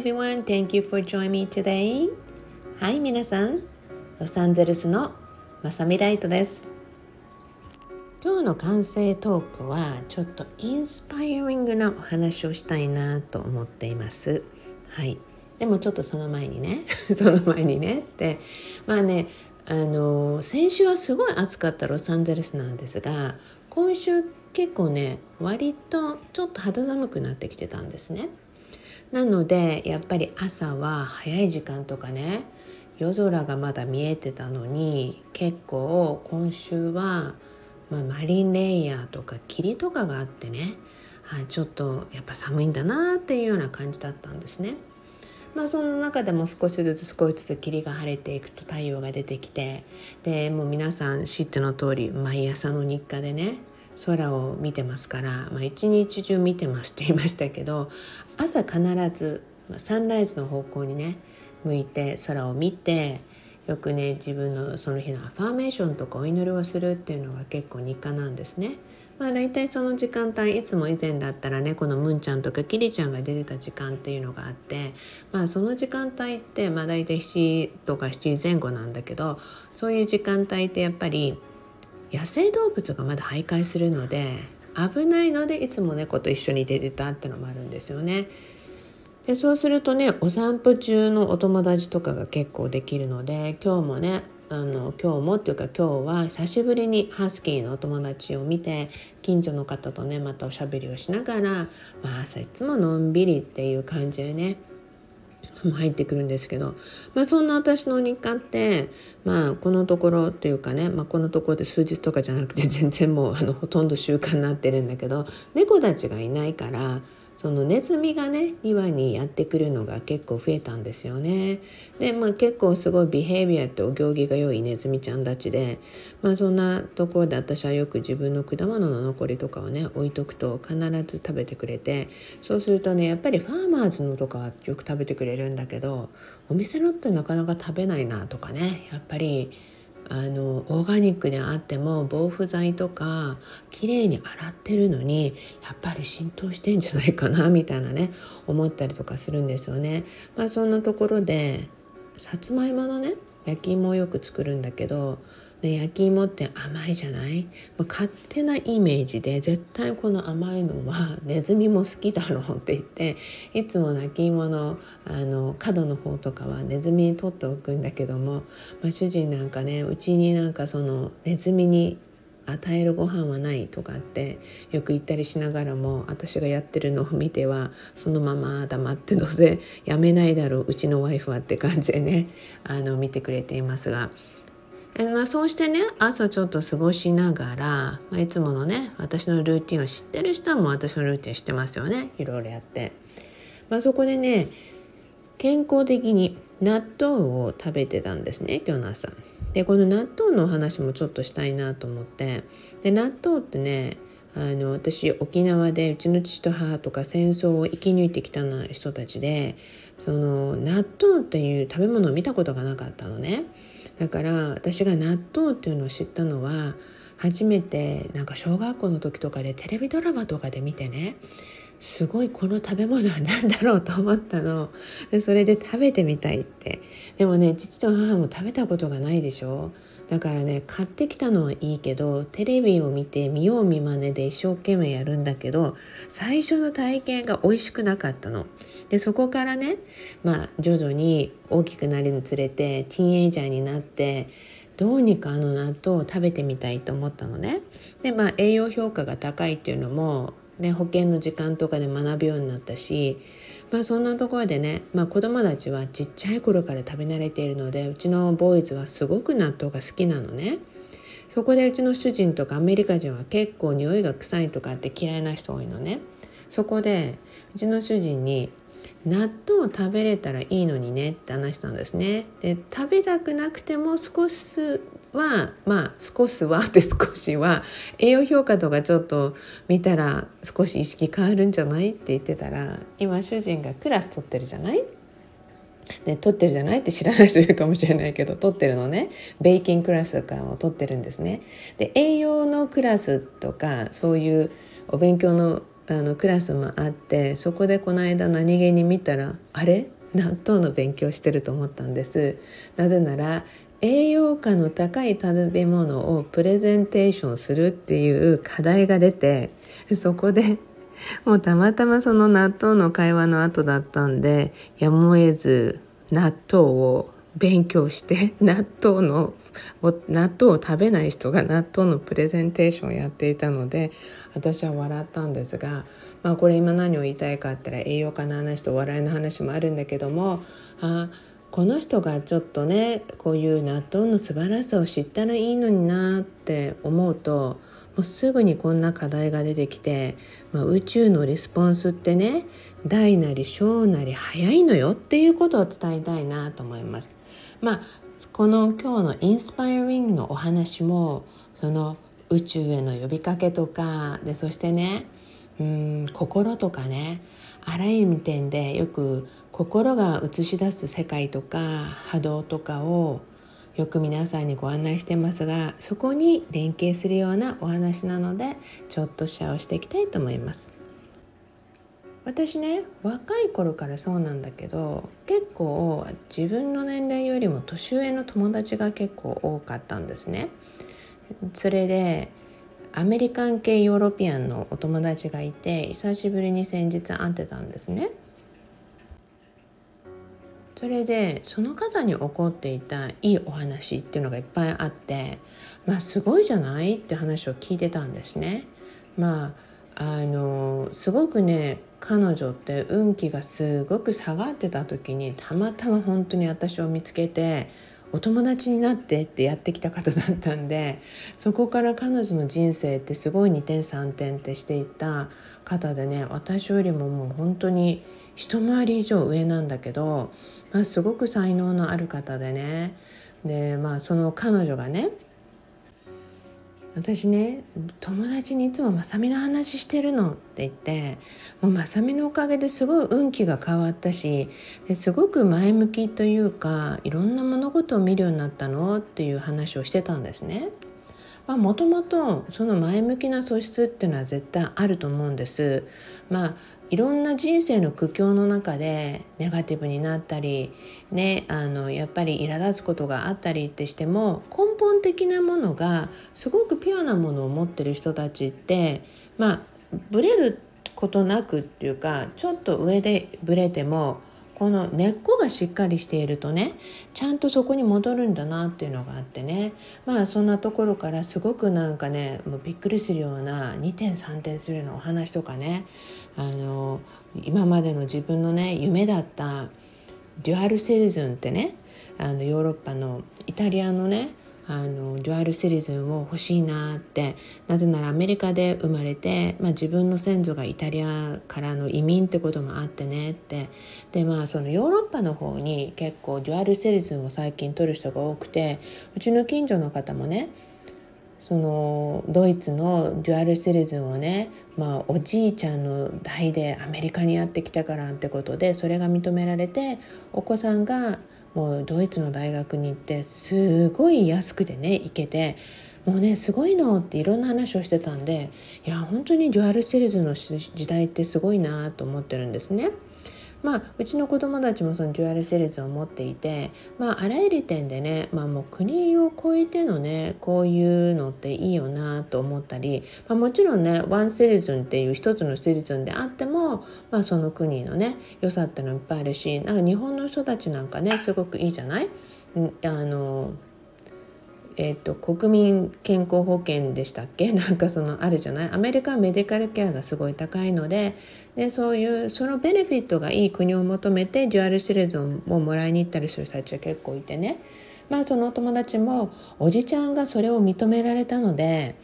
everyone, thank you for joining me today. はい、皆さん、ロサンゼルスのまさみライトです。今日の完成トークはちょっとインスパイリングなお話をしたいなと思っています。はい。でもちょっとその前にね、その前にねって、まあね、あの先週はすごい暑かったロサンゼルスなんですが、今週結構ね割とちょっと肌寒くなってきてたんですね。なのでやっぱり朝は早い時間とかね夜空がまだ見えてたのに結構今週は、まあ、マリンレイヤーとか霧とかがあってねあちょっとやっぱ寒いんだなっていうような感じだったんですね。まあその中でも少しずつ少しずつ霧が晴れていくと太陽が出てきてでもう皆さん知っての通り毎朝の日課でね空を見てますから、まあ、一日中見てますって言いましたけど朝必ずサンライズの方向にね向いて空を見てよくね自分のその日のアファーメーションとかお祈りをするっていうのが結構日課なんですね。まあ、大体その時間帯いつも以前だったらねこのムンちゃんとかキリちゃんが出てた時間っていうのがあって、まあ、その時間帯って、まあ、大体7時とか7時前後なんだけどそういう時間帯ってやっぱり野生動物がまだ徘徊するので危ないのでいつも猫と一緒に出てたってのもあるんですよね。でそうするとねお散歩中のお友達とかが結構できるので今日もねあの今日もっていうか今日は久しぶりにハスキーのお友達を見て近所の方とねまたおしゃべりをしながら、まあ、朝いつものんびりっていう感じでね入ってくるんですけど、まあ、そんな私の日課って、まあ、このところっていうかね、まあ、このところで数日とかじゃなくて全然もうあのほとんど習慣になってるんだけど猫たちがいないからそのネズミがね庭にやってくるのが結構増えたんですよね。でまあ結構すごいビヘイビアってお行儀が良いネズミちゃんたちでまあそんなところで私はよく自分の果物の残りとかをね置いとくと必ず食べてくれてそうするとねやっぱりファーマーズのとかはよく食べてくれるんだけどお店のってなかなか食べないなとかねやっぱりあのオーガニックであっても防腐剤とか綺麗に洗ってるのにやっぱり浸透してんじゃないかな みたいなね思ったりとかするんですよね。まあ、そんなところでさつまいものね焼き芋をよく作るんだけどで焼き芋って甘いじゃない、勝手なイメージで絶対この甘いのは ネズミも好きだろうって言っていつも焼き芋のあの角の方とかはネズミに取っておくんだけども、まあ、主人なんかねうちになんかそのネズミに与えるご飯はないとかってよく言ったりしながらも私がやってるのを見てはそのまま黙ってどうせやめないだろううちのワイフはって感じでねあの見てくれていますがえまあ、そうしてね朝ちょっと過ごしながら、まあ、いつものね私のルーティンを知ってる人はもう私のルーティン知ってますよねいろいろやって、まあ、そこでね健康的に納豆を食べてたんですね今日の朝。でこの納豆のお話もちょっとしたいなと思ってで納豆ってねあの私沖縄でうちの父と母とか戦争を生き抜いてきた人たちでその納豆っていう食べ物を見たことがなかったのね。だから私が納豆っていうのを知ったのは初めてなんか小学校の時とかでテレビドラマとかで見てねすごいこの食べ物は 何だろうと思ったの。でそれで食べてみたいって。でもね父と母も食べたことがないでしょ。だからね買ってきたのはいいけどテレビを見て見よう見まねで一生懸命やるんだけど最初の体験が美味しくなかったの。でそこからねまあ徐々に大きくなるにつれてティーンエイジャーになってどうにかあの納豆を食べてみたいと思ったのね。でまあ栄養評価が高いっていうのも、ね、保険の時間とかで学ぶようになったしまあそんなところでね、まあ、子供たちはちっちゃい頃から食べ慣れているのでうちのボーイズはすごく納豆が好きなのね。そこでうちの主人とかアメリカ人は結構匂いが臭いとかって嫌いな人多いのね。そこでうちの主人に納豆を食べれたらいいのにねって話したんですね。で食べたくなくても少しはまあ少しはって少しは栄養評価とかちょっと見たら少し意識変わるんじゃないって言ってたら今主人がクラス取ってるじゃない？で取ってるじゃないって知らない人いるかもしれないけど取ってるのね。ベイキングクラスとかを取ってるんですね。で栄養のクラスとかそういうお勉強のあのクラスもあってそこでこの間何気に見たらあれ？納豆の勉強してると思ったんです。なぜなら栄養価の高い食べ物をプレゼンテーションするっていう課題が出てそこでもうたまたまその納豆の会話の後だったんでやむを得ず納豆を勉強して 納豆の納豆を食べない人が納豆のプレゼンテーションをやっていたので私は笑ったんですが、まあ、これ今何を言いたいかって言ったら栄養価の話と笑いの話もあるんだけどもあこの人がちょっとねこういう納豆の素晴らしさを知ったらいいのになって思うともうすぐにこんな課題が出てきて、まあ、宇宙のレスポンスってね大なり小なり早いのよっていうことを伝えたいなと思います。まあこの今日のインスパイリングのお話もその宇宙への呼びかけとかでそしてねうん心とかねあらゆる点でよく心が映し出す世界とか波動とかをよく皆さんにご案内してますがそこに連携するようなお話なのでちょっとシェアをしていきたいと思います。私ね若い頃からそうなんだけど結構自分の年齢よりも年上の友達が結構多かったんですね。それでアメリカン系ヨーロピアンのお友達がいて久しぶりに先日会ってたんですねそれでその方に起こっていたいいお話っていうのがいっぱいあってまあすごいじゃないって話を聞いてたんですね。まああのすごくね彼女って運気がすごく下がってた時にたまたま本当に私を見つけてお友達になってってやってきた方だったんでそこから彼女の人生ってすごい2点3点ってしていった方でね私よりももう本当に一回り以上上なんだけどまあ、すごく才能のある方でね。でまあその彼女がね私ね友達にいつもまさみの話してるのって言ってもうまさみのおかげですごい運気が変わったしですごく前向きというかいろんな物事を見るようになったのっていう話をしてたんですね。もともとその前向きな素質っていうのは絶対あると思うんです。まあいろんな人生の苦境の中でネガティブになったり、ね、あのやっぱり苛立つことがあったりってしても根本的なものがすごくピュアなものを持ってる人たちってまあブレることなくっていうかちょっと上でブレてもこの根っこがしっかりしているとねちゃんとそこに戻るんだなっていうのがあってね。まあそんなところからすごくなんかねもうびっくりするような2点3点するようなお話とかね。あの今までの自分のね夢だったデュアルセリズンってねあのヨーロッパのイタリアのねあのデュアルシリズンを欲しいなって。なぜならアメリカで生まれて、まあ、自分の先祖がイタリアからの移民ってこともあってねって。でまあそのヨーロッパの方に結構デュアルシリズンを最近取る人が多くてうちの近所の方もねそのドイツのデュアルシリズンをね、まあ、おじいちゃんの代でアメリカにやってきたからってことでそれが認められてお子さんがもうドイツの大学に行ってすごい安くてね行けてもうねすごいのっていろんな話をしてたんでいや本当に dual citizen の時代ってすごいなと思ってるんですね。まあ、うちの子供たちもその dual citizen を持っていて、まあ、あらゆる点でね、まあ、もう国を越えてのねこういうのっていいよなと思ったり、まあ、もちろんね one citizen っていう一つの citizen であっても、まあ、その国のね良さってのいっぱいあるしなんか日本の人たちなんかねすごくいいじゃない？あのえーと、国民健康保険でしたっけ？なんかそのあるじゃない？アメリカはメディカルケアがすごい高いのででそういうそのベネフィットがいい国を求めてデュアルシリーズをもらいに行ったりする人たちは結構いてね。まあそのお友達もおじちゃんがそれを認められたので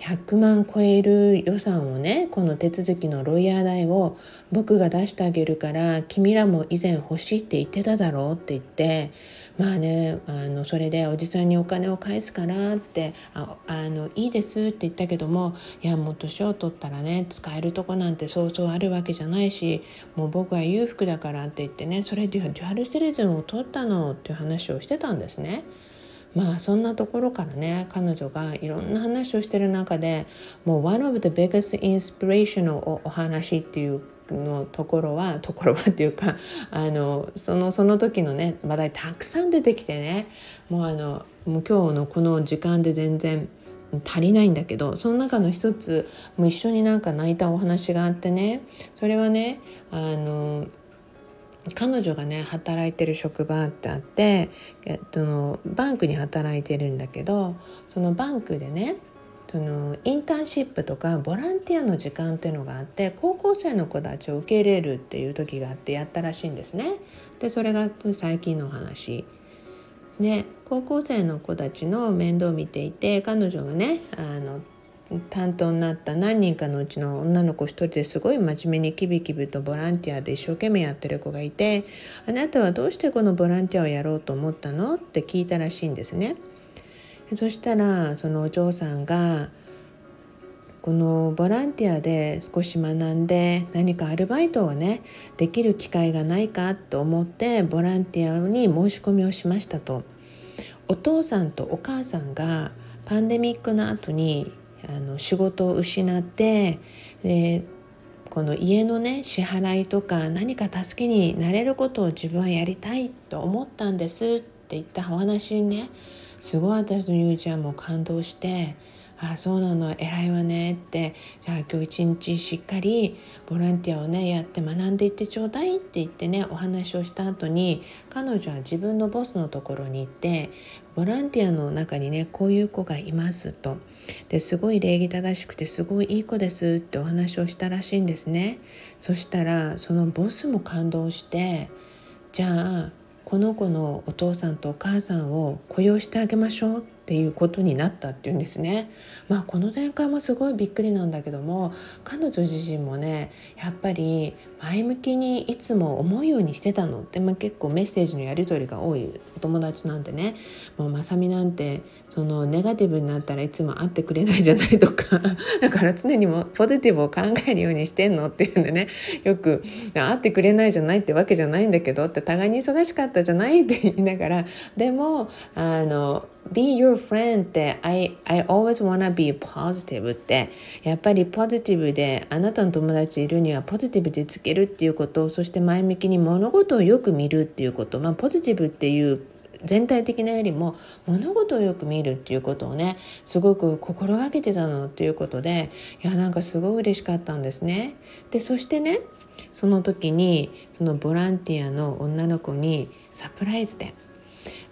100万超える予算をねこの手続きのロイヤー代を僕が出してあげるから君らも以前欲しいって言ってただろうって言ってまあねあのそれでおじさんにお金を返すからってあのいいですって言ったけどもいやもう年を取ったらね使えるとこなんてそうそうあるわけじゃないしもう僕は裕福だからって言ってねそれでデュアルセレズンを取ったのっていう話をしてたんですね。まあそんなところからね彼女がいろんな話をしてる中でもう One of the biggest inspiration のお話っていうのところは ところはっていうかあのそのその時のね話題たくさん出てきてねもうあのもう今日のこの時間で全然足りないんだけどその中の一つもう一緒になんか泣いたお話があってねそれはねあの彼女がね働いてる職場ってあってそのバンクに働いてるんだけどそのバンクでねそのインターンシップとかボランティアの時間っていうのがあって高校生の子たちを受け入れるっていう時があってやったらしいんですね。でそれが最近の話ね高校生の子たちの面倒を見ていて彼女がねあの担当になった何人かのうちの女の子一人ですごい真面目にキビキビとボランティアで一生懸命やってる子がいて「あなたはどうしてこのボランティアをやろうと思ったの?」って聞いたらしいんですね。そしたらそのお嬢さんがこのボランティアで少し学んで何かアルバイトをねできる機会がないかと思ってボランティアに申し込みをしましたと。お父さんとお母さんがパンデミックの後にあの仕事を失ってでこの家のね支払いとか何か助けになれることを自分はやりたいと思ったんですって言ったお話にねすごい私のゆうちゃんも感動してあそうなの偉いわねってじゃあ今日一日しっかりボランティアをねやって学んでいってちょうだいって言ってねお話をした後に彼女は自分のボスのところに行ってボランティアの中にねこういう子がいますと。ですごい礼儀正しくてすごいいい子ですってお話をしたらしいんですね。そしたらそのボスも感動してじゃあこの子のお父さんとお母さんを雇用してあげましょうっていうことになったっていうんですね。まあこの展開もすごいびっくりなんだけども彼女自身もねやっぱり前向きにいつも思うようにしてたのって、まあ、結構メッセージのやり取りが多いお友達なんてねもうまさみなんてそのネガティブになったらいつも会ってくれないじゃないとか だから常にもポジティブを考えるようにしてんのっていうんでねよく会ってくれないじゃないってわけじゃないんだけどって互いに忙しかったじゃないって言いながらでもあの be your friend って I, I always wanna be positive ってやっぱりポジティブであなたの友達いるにはポジティブでつけるっていうことそして前向きに物事をよく見るっていうことまあポジティブっていう全体的なよりも物事をよく見るっていうことをねすごく心がけてたのっていうことでいやなんかすごい嬉しかったんですね。でそしてねその時にそのボランティアの女の子にサプライズで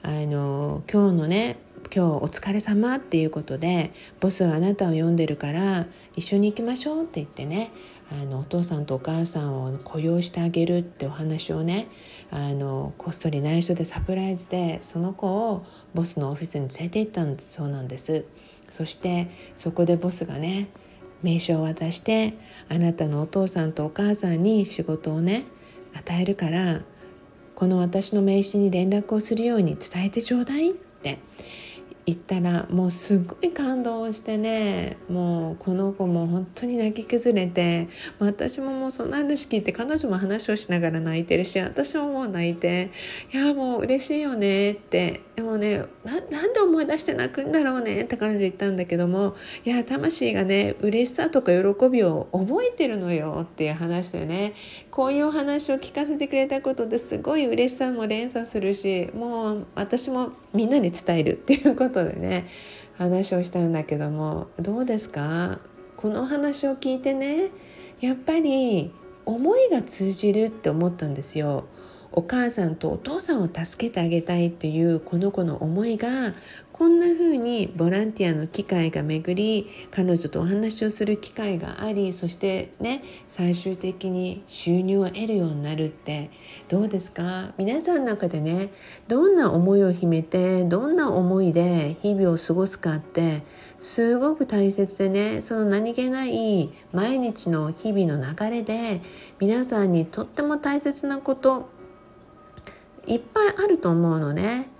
あの今日のね今日お疲れ様っていうことでボスはあなたを呼んでるから一緒に行きましょうって言ってねあのお父さんとお母さんを雇用してあげるってお話をねあのこっそり内緒でサプライズでその子をボスのオフィスに連れて行ったんそうなんです。そしてそこでボスがね名刺を渡してあなたのお父さんとお母さんに仕事をね与えるからこの私の名刺に連絡をするように伝えてちょうだいって。言ったらもうすっごい感動してね。もうこの子も本当に泣き崩れて私ももうそんな話聞いて彼女も話をしながら泣いてるし私ももう泣いていやもう嬉しいよねって。でもねなんで思い出して泣くんだろうねって彼女言ったんだけどもいや魂がね嬉しさとか喜びを覚えてるのよっていう話でね。こういうお話を聞かせてくれたことですごい嬉しさも連鎖するしもう私もみんなに伝えるっていうことでね話をしたんだけどもどうですか？この話を聞いてねやっぱり思いが通じるって思ったんですよ。お母さんとお父さんを助けてあげたいっていうこの子の思いがこんな風にボランティアの機会が巡り彼女とお話をする機会がありそしてね最終的に収入を得るようになるってどうですか？皆さんの中でねどんな思いを秘めてどんな思いで日々を過ごすかってすごく大切でねその何気ない毎日の日々の流れで皆さんにとっても大切なこといっぱいあると思うのね。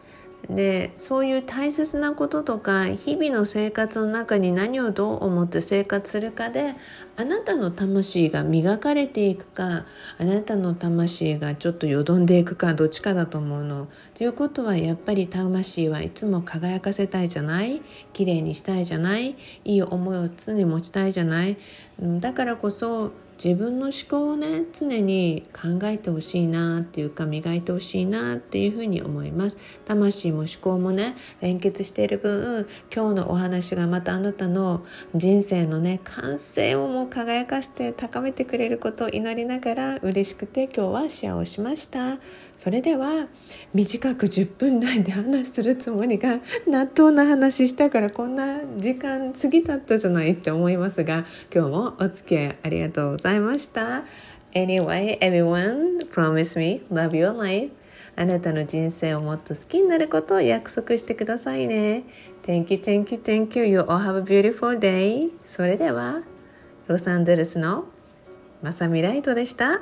でそういう大切なこととか日々の生活の中に何をどう思って生活するかであなたの魂が磨かれていくかあなたの魂がちょっとよどんでいくかどっちかだと思うの。ということはやっぱり魂はいつも輝かせたいじゃない？綺麗にしたいじゃない？いい思いを常に持ちたいじゃない？だからこそ自分の思考をね常に考えてほしいなっていうか磨いてほしいなっていうふうに思います。魂も思考もね連結している分今日のお話がまたあなたの人生のね完成をも輝かして高めてくれることを祈りながら嬉しくて今日はシェアをしました。それでは短く10分台で話するつもりが納豆の話したからこんな時間過ぎたったじゃないって思いますが今日もお付き合いありがとうございますざいました。Anyway, everyone, promise me, love your life. あなたの人生をもっと好きになることを約束してくださいね。Thank you, thank you, thank you. You all have a beautiful day. それでは、ロサンゼルスのまさみライトでした。